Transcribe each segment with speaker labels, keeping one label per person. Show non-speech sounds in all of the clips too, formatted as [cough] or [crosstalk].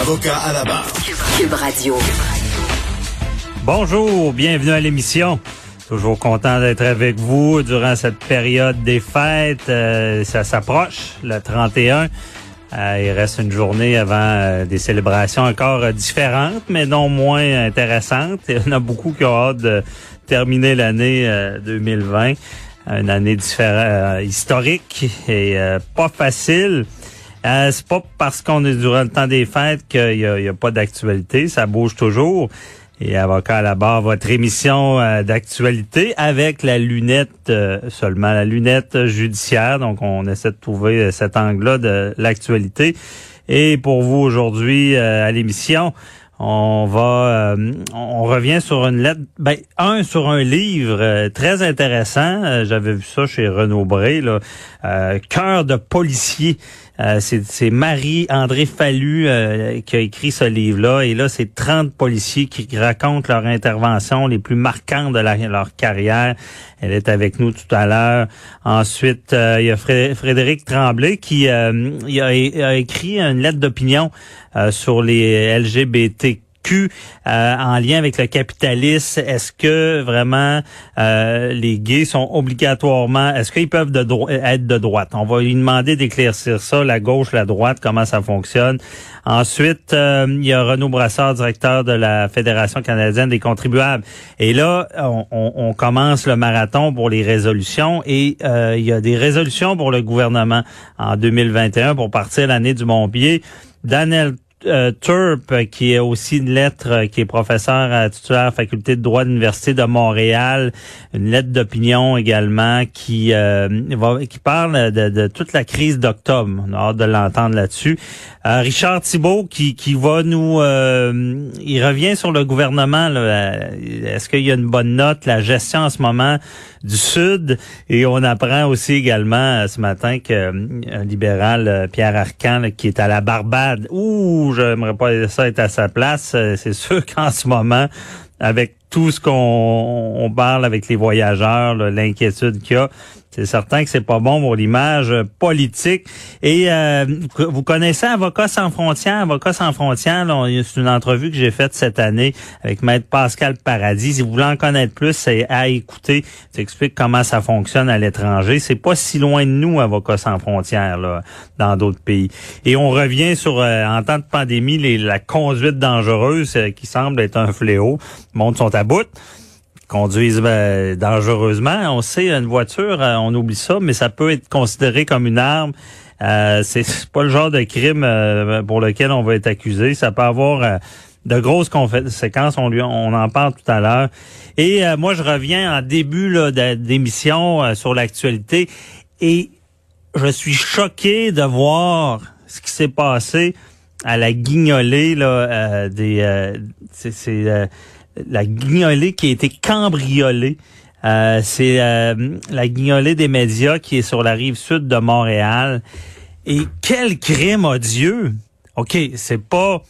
Speaker 1: Avocat à la barre.
Speaker 2: Cube Radio.
Speaker 3: Bonjour, bienvenue à l'émission. Toujours content d'être avec vous durant cette période des fêtes. Euh, ça s'approche, le 31. Euh, il reste une journée avant euh, des célébrations encore euh, différentes, mais non moins intéressantes. Il y en a beaucoup qui ont hâte de terminer l'année 2020. Une année différente, historique et pas facile. C'est pas parce qu'on est durant le temps des fêtes qu'il y, a pas d'actualité. Ça bouge toujours et avocat à la barre, votre émission euh, d'actualité avec la lunette euh, seulement, la lunette judiciaire. Donc, on essaie de trouver euh, cet angle-là de l'actualité. Et pour vous aujourd'hui à l'émission, on va, on revient sur une lettre, ben un sur un livre très intéressant. J'avais vu ça chez Renaud Bré, là, cœur de policier. Euh, c'est Marie-André Fallu euh, qui a écrit ce livre-là. Et là, c'est 30 policiers qui racontent leur intervention les plus marquantes de leur carrière. Elle est avec nous tout à l'heure. Ensuite, euh, il y a Frédéric Tremblay qui a, a, écrit une lettre d'opinion sur les LGBT euh, en lien avec le capitalisme. Est-ce que vraiment euh, les gays sont obligatoirement, est-ce qu'ils peuvent être de droite? On va lui demander d'éclaircir ça, la gauche, la droite, comment ça fonctionne. Ensuite, euh, il y a Renaud Brassard, directeur de la Fédération canadienne des contribuables. Et là, on, on commence le marathon pour les résolutions et il y a des résolutions pour le gouvernement en 2021 pour partir l'année du Mont-Pied. Daniel euh, Turp, qui est aussi une lettre, euh, qui est professeur à titulaire faculté de droit de l'Université de Montréal, une lettre d'opinion également qui euh, va, qui parle de, toute la crise d'octobre. On a hâte de l'entendre là-dessus. Richard Thibault qui, qui va nous... il revient sur le gouvernement. Est-ce qu'il y a une bonne note? La gestion en ce moment du Sud? Et on apprend aussi également ce matin qu'un libéral, Pierre Arcan, qui est à la Barbade. J'aimerais pas ça être à sa place. Euh, c'est sûr [laughs] qu'en ce moment, avec tout ce qu'on parle avec les voyageurs, l'inquiétude qu'il y a, c'est certain que c'est pas bon pour l'image politique. Et euh, vous connaissez Avocats sans frontières? Avocats sans frontières, c'est une entrevue que j'ai faite cette année avec Maître Pascal Paradis. Si vous voulez en connaître plus, c'est à écouter. explique comment ça fonctionne à l'étranger. C'est pas si loin de nous, Avocats sans frontières, dans d'autres pays. Et on revient sur, euh, en temps de pandémie, la conduite dangereuse euh, qui semble être un fléau. Le monde sont à bout conduisent ben, dangereusement. On sait, une voiture, euh, on oublie ça, mais ça peut être considéré comme une arme. Euh, c'est pas le genre de crime euh, pour lequel on va être accusé. Ça peut avoir euh, de grosses conséquences. On, lui, on en parle tout à l'heure. Et moi, je reviens en début d'émission sur l'actualité et je suis choqué de voir ce qui s'est passé à la guignolée là, des... la guignolée qui a été cambriolée. Euh, c'est euh, la guignolée des médias qui est sur la rive sud de Montréal. Et quel crime odieux! OK, c'est pas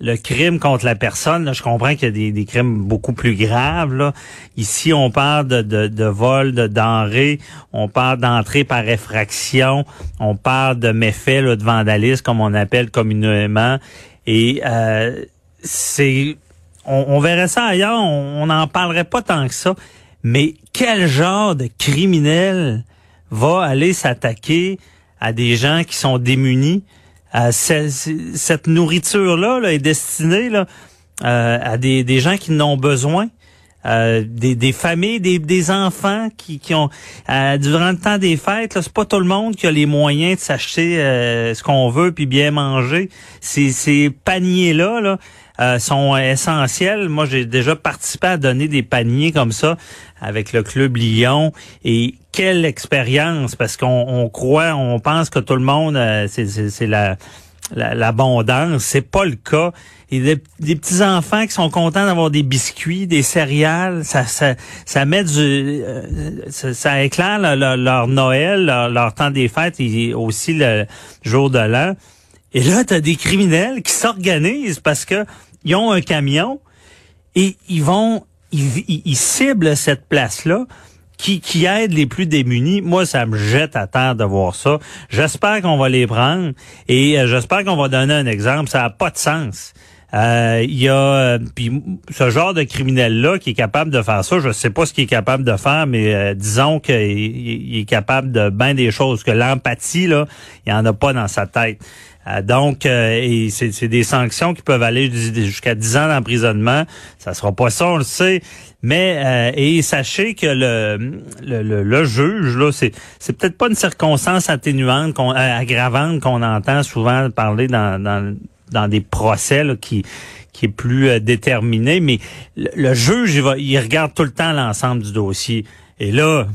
Speaker 3: le crime contre la personne. je comprends qu'il y a des, crimes beaucoup plus graves. Là. Ici, on parle de, de, vol de denrées, on parle d'entrée par effraction, on parle de méfaits de vandalisme, comme on appelle communément. Et euh, c'est on, verrait ça ailleurs, on n'en parlerait pas tant que ça. Mais quel genre de criminel va aller s'attaquer à des gens qui sont démunis? cette nourriture-là est destinée euh, à des, gens qui n'ont besoin. Euh, des, familles, des, enfants qui, ont euh, durant le temps des fêtes, c'est pas tout le monde qui a les moyens de s'acheter ce qu'on veut puis bien manger. Ces, ces paniers là, là euh, sont essentiels. Moi, j'ai déjà participé à donner des paniers comme ça avec le club Lyon et quelle expérience parce qu'on on croit, on pense que tout le monde, euh, c'est la l'abondance. C'est pas le cas. Et des, des petits enfants qui sont contents d'avoir des biscuits, des céréales, ça ça, ça met du euh, ça, éclaire leur, Noël, leur, temps des fêtes et aussi le jour de l'an. Et là, tu as des criminels qui s'organisent parce que ils ont un camion et ils vont ils, ciblent cette place-là qui, aident les plus démunis. Moi, ça me jette à terre de voir ça. J'espère qu'on va les prendre et euh, j'espère qu'on va donner un exemple. Ça n'a pas de sens. Euh, il y a euh, puis ce genre de criminel là qui est capable de faire ça, je sais pas ce qu'il est capable de faire, mais disons qu'il il est capable de bien des choses que l'empathie là, il y en a pas dans sa tête. Donc, c'est des sanctions qui peuvent aller jusqu'à 10 ans d'emprisonnement. Ça sera pas ça, on le sait. Mais euh, et sachez que le, le, le, juge là, c'est c'est peut-être pas une circonstance atténuante, qu'on, euh, aggravante qu'on entend souvent parler dans dans, dans des procès qui qui est plus euh, déterminé, mais le, juge il, va, il regarde tout le temps l'ensemble du dossier. Et là,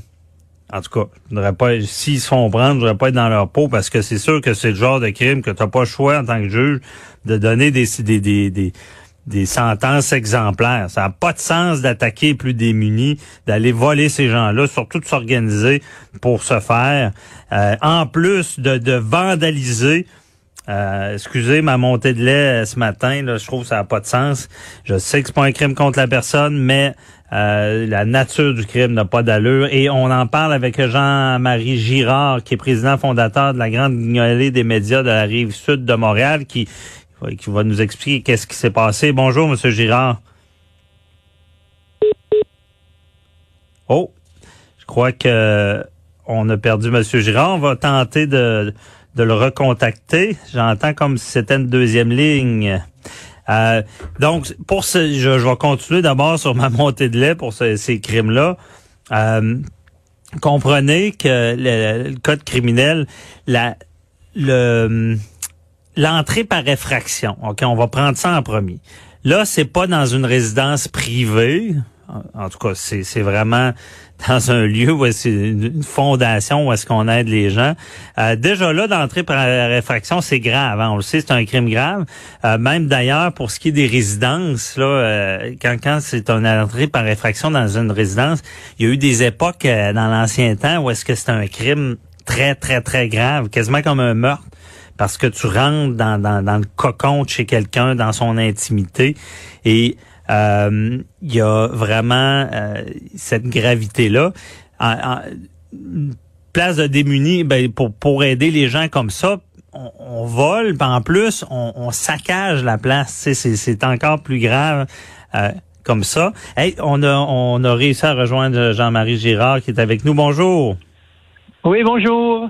Speaker 3: en tout cas, je pas, s'ils se font prendre, je voudrais pas être dans leur peau parce que c'est sûr que c'est le genre de crime que tu n'as pas le choix en tant que juge de donner des, des, des, des des sentences exemplaires. Ça n'a pas de sens d'attaquer plus démunis, d'aller voler ces gens-là, surtout de s'organiser pour se faire. Euh, en plus de, de vandaliser euh, excusez ma montée de lait euh, ce matin, là, je trouve que ça n'a pas de sens. Je sais que c'est pas un crime contre la personne, mais la nature du crime n'a pas d'allure. Et on en parle avec Jean-Marie Girard, qui est président fondateur de la Grande Guignolée des médias de la rive sud de Montréal, qui qui va nous expliquer qu'est-ce qui s'est passé. Bonjour, Monsieur Girard. Oh, je crois que on a perdu Monsieur Girard. On va tenter de, de le recontacter. J'entends comme si c'était une deuxième ligne. Euh, donc, pour ce, je, vais continuer d'abord sur ma montée de lait pour ces crimes-là. Euh, comprenez que le, le, code criminel, la, le l'entrée par effraction. OK, on va prendre ça en premier. Là, c'est pas dans une résidence privée. En tout cas, c'est vraiment [laughs] dans un lieu où c'est une fondation où est-ce qu'on aide les gens. Euh, déjà là, d'entrer par effraction, c'est grave. Hein. On le sait, c'est un crime grave. Euh, même d'ailleurs, pour ce qui est des résidences, là, euh, quand, quand c'est une entrée par effraction dans une résidence, il y a eu des époques dans l'ancien temps où est-ce que c'est un crime très, très, très grave, quasiment comme un meurtre parce que tu rentres dans, dans, dans le cocon de chez quelqu'un, dans son intimité. Et euh, il y a vraiment euh, cette gravité-là. En, place de démunis, ben, pour, pour aider les gens comme ça, on, on vole, en plus, on, on, saccage la place. C'est encore plus grave. Euh, comme ça. Hey, on a on a réussi à rejoindre Jean-Marie Girard qui est avec nous. Bonjour.
Speaker 4: Oui, bonjour.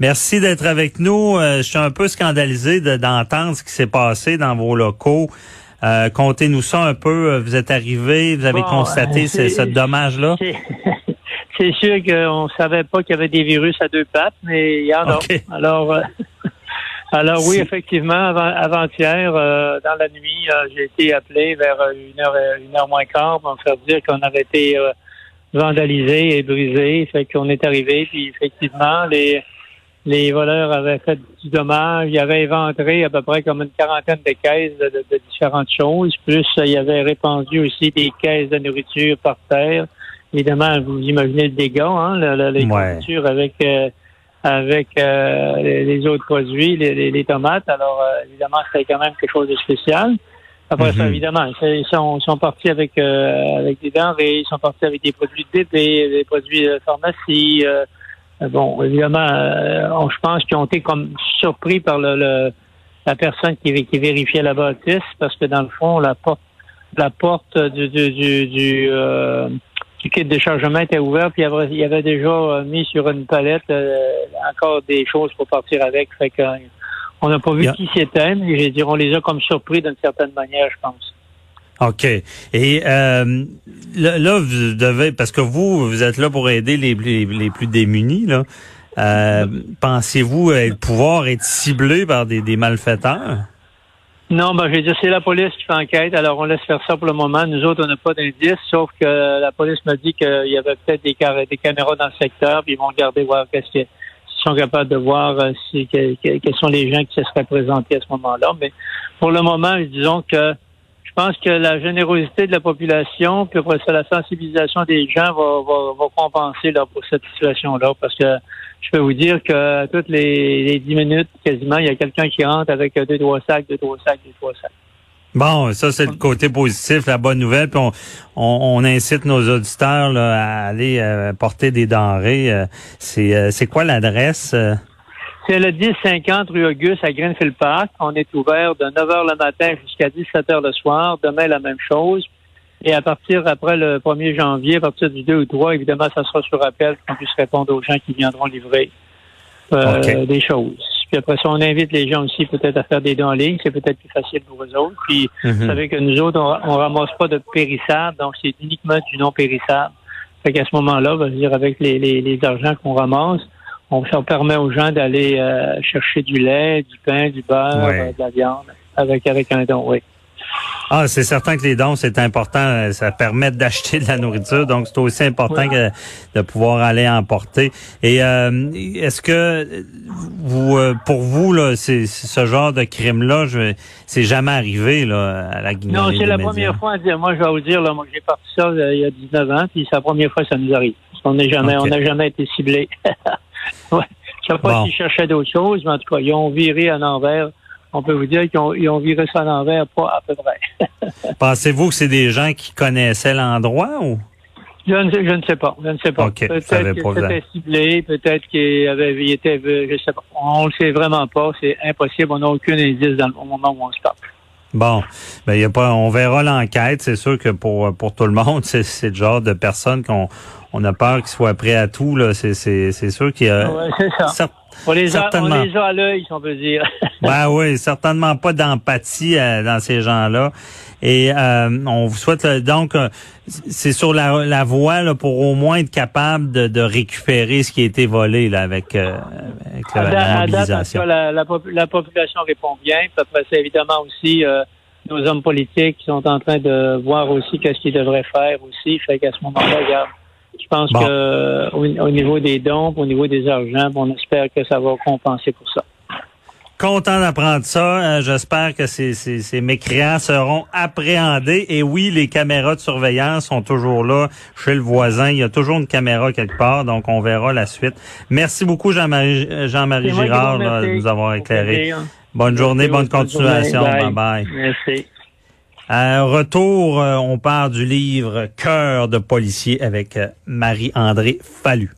Speaker 3: Merci d'être avec nous. Euh, je suis un peu scandalisé d'entendre ce qui s'est passé dans vos locaux. Euh, Contez-nous ça un peu. Euh, vous êtes arrivé, vous avez constaté ce, ce dommage-là? [laughs]
Speaker 4: C'est sûr qu'on savait pas qu'il y avait des virus à deux pattes, mais il y en a. Alors, euh, [laughs] alors oui, effectivement, avant-hier, dans la nuit, j'ai été appelé vers une heure, une heure moins quart pour me faire dire qu'on avait été vandalisé et brisé. Fait qu'on est arrivé, puis effectivement, les les voleurs avaient fait du dommage. Ils avaient éventré à peu près comme une quarantaine de caisses de, différentes choses. Plus, ils avaient répandu aussi des caisses de nourriture par terre. Évidemment, vous imaginez le dégât, hein, la, les nourritures avec euh, avec euh, les, autres produits, les, tomates. Alors, euh, évidemment, c'était quand même quelque chose de spécial. Après ça, mhm. évidemment, ils sont, sont partis avec avec des denrées, ils sont partis avec des produits de bébé, des produits de pharmacie, euh, bon, évidemment, euh, je pense qu'ils ont été comme surpris par le, la personne qui, qui, vérifiait la bâtisse, parce que dans le fond, la porte, la porte du, du, du, du, euh, kit de chargement était ouverte, puis il y avait, déjà mis sur une palette encore des choses pour partir avec. Fait que, on n'a pas vu qui c'était, mais je dire, on les a comme surpris d'une certaine manière, je pense.
Speaker 3: OK. Et euh, là, vous devez, parce que vous, vous êtes là pour aider les, les, plus démunis, là. Euh, pensez-vous pouvoir être ciblé par des, des malfaiteurs?
Speaker 4: Non, ben, je vais dire, c'est la police qui fait enquête, alors on laisse faire ça pour le moment. Nous autres, on n'a pas d'indice, sauf que la police m'a dit qu'il y avait peut-être des, des, caméras dans le secteur, puis ils vont regarder voir qu'est-ce qui sont capables de voir euh, si, quels sont les gens qui se seraient présentés à ce moment-là. Mais pour le moment, disons que pense que la générosité de la population, puis après ça, la sensibilisation des gens va, va, va compenser là, pour cette situation-là. Parce que je peux vous dire que toutes les, 10 minutes, quasiment, il y a quelqu'un qui rentre avec deux, trois sacs, deux, trois sacs, deux, trois sacs.
Speaker 3: Bon, ça c'est le côté positif, la bonne nouvelle. Puis on, on, incite nos auditeurs là, à aller euh, porter des denrées. Euh, c'est euh, c'est quoi l'adresse?
Speaker 4: C'est le 1050 rue Auguste à Greenfield Park. On est ouvert de 9 h le matin jusqu'à 17 h le soir. Demain, la même chose. Et à partir après le 1er janvier, à partir du 2 ou 3, évidemment, ça sera sur appel qu'on puisse répondre aux gens qui viendront livrer des choses. Puis après ça, on invite les gens aussi peut-être à faire des dons en ligne. C'est peut-être plus facile pour eux autres. Puis vous mhm. savez que nous autres, on, on ramasse pas de périssables, donc c'est uniquement du non périssable. Fait qu'à ce moment-là, on va dire avec les, les, les argents qu'on ramasse, on, ça permet aux gens d'aller euh, chercher du lait, du pain, du beurre, euh, de la viande avec avec un don, oui.
Speaker 3: Ah, c'est certain que les dons, c'est important. Euh, ça permet d'acheter de la nourriture. Donc, c'est aussi important que de pouvoir aller emporter. Et euh, est-ce que vous, euh, pour vous, là, c'est ce genre de crime-là, c'est jamais arrivé là, à la Guinée?
Speaker 4: Non, c'est la première fois. Moi, je vais vous dire, là, moi, j'ai parti ça il y a 19 ans, puis c'est la première fois que ça nous arrive. On n'a jamais, on n'a jamais été ciblé. [laughs] Je sais pas s'ils cherchaient d'autres choses, mais en tout cas, ils ont viré à l'envers on peut vous dire qu'ils ont, ils ont viré ça à l'envers, pas à peu près. [laughs]
Speaker 3: Pensez-vous que c'est des gens qui connaissaient l'endroit ou?
Speaker 4: Je ne, je ne sais pas. Je ne sais pas. peut-être que c'était ciblé, peut-être qu'il avait été, je sais pas. On le sait vraiment pas. C'est impossible. On n'a aucun indice dans, au moment où on se parle.
Speaker 3: Bon, ben y a pas, on verra l'enquête. C'est sûr que pour pour tout le monde, [laughs] c'est le genre de personnes qu'on on a peur qu'ils soient prêts à tout. Là, c'est c'est c'est sûr qu'il y a.
Speaker 4: Ouais, c'est ça. On les, a, on les a à l'œil, si on peut dire. [laughs]
Speaker 3: ben oui, certainement pas d'empathie euh, dans ces gens-là. Et euh, on vous souhaite donc euh, c'est sur la, la voie là, pour au moins être capable de, de récupérer ce qui a été volé là, avec, avec la, mobilisation.
Speaker 4: la, la, population répond bien. Puis après, c'est évidemment aussi nos hommes politiques qui sont en train de voir aussi qu'est-ce qu'ils devraient faire aussi. Fait qu'à ce moment-là, regarde, je pense que au, niveau des dons, au niveau des argents, on espère que ça va compenser pour ça.
Speaker 3: Content d'apprendre ça. Euh, j'espère que ces, ces, ces, mécréants seront appréhendés. Et oui, les caméras de surveillance sont toujours là chez le voisin. Il y a toujours une caméra quelque part, donc on verra la suite. Merci beaucoup, Jean-Marie Jean Girard, de nous avoir éclairé. Bonne journée, bonne continuation. bye. bye.
Speaker 4: Merci.
Speaker 3: À retour, euh, on part du livre Cœur de policier avec euh, Marie-André Fallu.